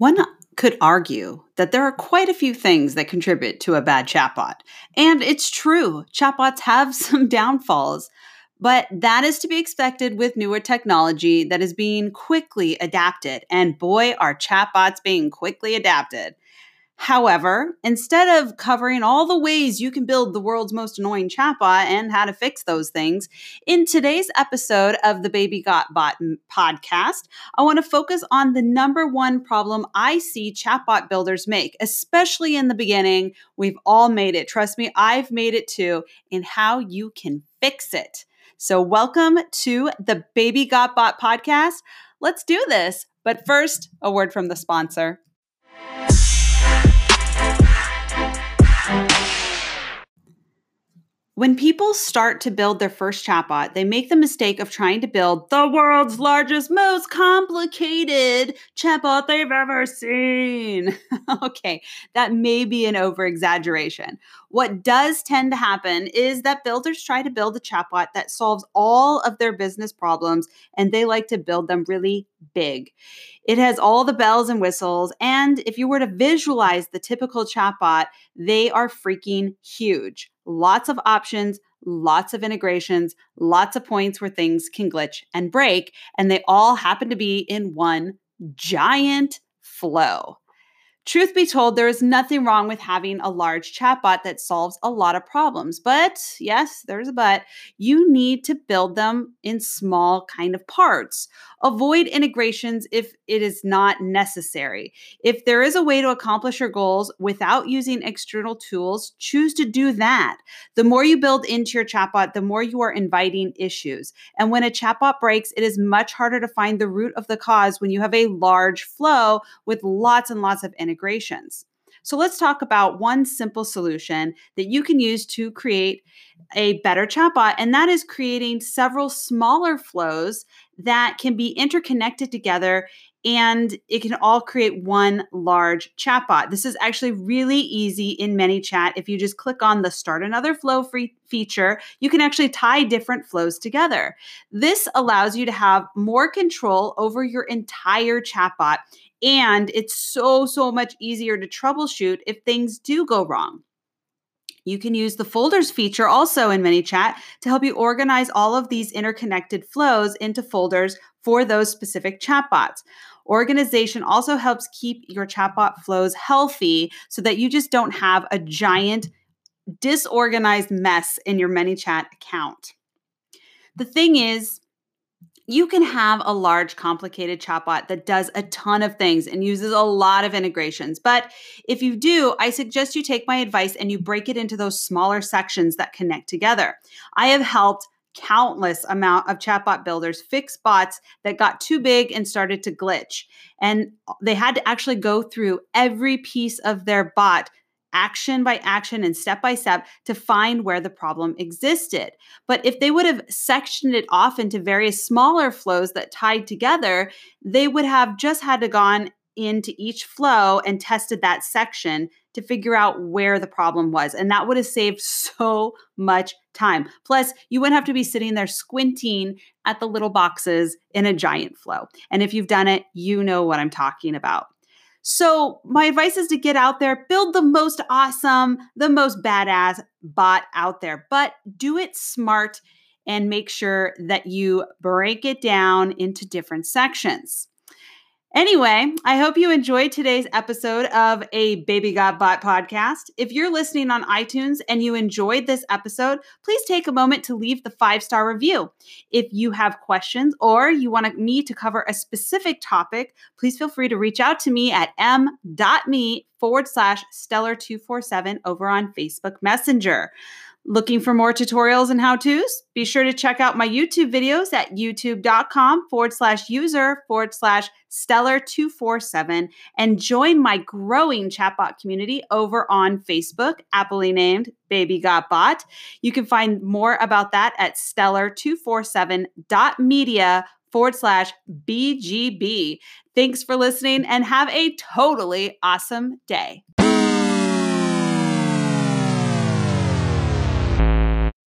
One could argue that there are quite a few things that contribute to a bad chatbot. And it's true, chatbots have some downfalls, but that is to be expected with newer technology that is being quickly adapted. And boy, are chatbots being quickly adapted. However, instead of covering all the ways you can build the world's most annoying chatbot and how to fix those things, in today's episode of the Baby Got Bot podcast, I want to focus on the number one problem I see chatbot builders make, especially in the beginning. We've all made it. Trust me, I've made it too, in how you can fix it. So, welcome to the Baby Got Bot podcast. Let's do this. But first, a word from the sponsor. When people start to build their first chatbot, they make the mistake of trying to build the world's largest, most complicated chatbot they've ever seen. okay, that may be an over exaggeration. What does tend to happen is that builders try to build a chatbot that solves all of their business problems and they like to build them really big. It has all the bells and whistles. And if you were to visualize the typical chatbot, they are freaking huge lots of options, lots of integrations, lots of points where things can glitch and break. And they all happen to be in one giant flow. Truth be told, there is nothing wrong with having a large chatbot that solves a lot of problems. But yes, there's a but. You need to build them in small kind of parts. Avoid integrations if it is not necessary. If there is a way to accomplish your goals without using external tools, choose to do that. The more you build into your chatbot, the more you are inviting issues. And when a chatbot breaks, it is much harder to find the root of the cause when you have a large flow with lots and lots of integrations. So let's talk about one simple solution that you can use to create a better chatbot, and that is creating several smaller flows that can be interconnected together and it can all create one large chatbot. This is actually really easy in ManyChat. If you just click on the Start Another Flow free feature, you can actually tie different flows together. This allows you to have more control over your entire chatbot and it's so, so much easier to troubleshoot if things do go wrong. You can use the folders feature also in ManyChat to help you organize all of these interconnected flows into folders for those specific chatbots. Organization also helps keep your chatbot flows healthy so that you just don't have a giant disorganized mess in your ManyChat account. The thing is, you can have a large, complicated chatbot that does a ton of things and uses a lot of integrations. But if you do, I suggest you take my advice and you break it into those smaller sections that connect together. I have helped countless amount of chatbot builders fix bots that got too big and started to glitch and they had to actually go through every piece of their bot action by action and step by step to find where the problem existed. But if they would have sectioned it off into various smaller flows that tied together, they would have just had to gone into each flow and tested that section to figure out where the problem was. And that would have saved so much time. Plus, you wouldn't have to be sitting there squinting at the little boxes in a giant flow. And if you've done it, you know what I'm talking about. So, my advice is to get out there, build the most awesome, the most badass bot out there, but do it smart and make sure that you break it down into different sections. Anyway, I hope you enjoyed today's episode of a Baby Got Bot podcast. If you're listening on iTunes and you enjoyed this episode, please take a moment to leave the five star review. If you have questions or you want me to cover a specific topic, please feel free to reach out to me at m.me forward slash stellar247 over on Facebook Messenger. Looking for more tutorials and how to's? Be sure to check out my YouTube videos at youtube.com forward slash user forward slash stellar247 and join my growing chatbot community over on Facebook, aptly named Baby Got Bot. You can find more about that at stellar247.media forward slash BGB. Thanks for listening and have a totally awesome day.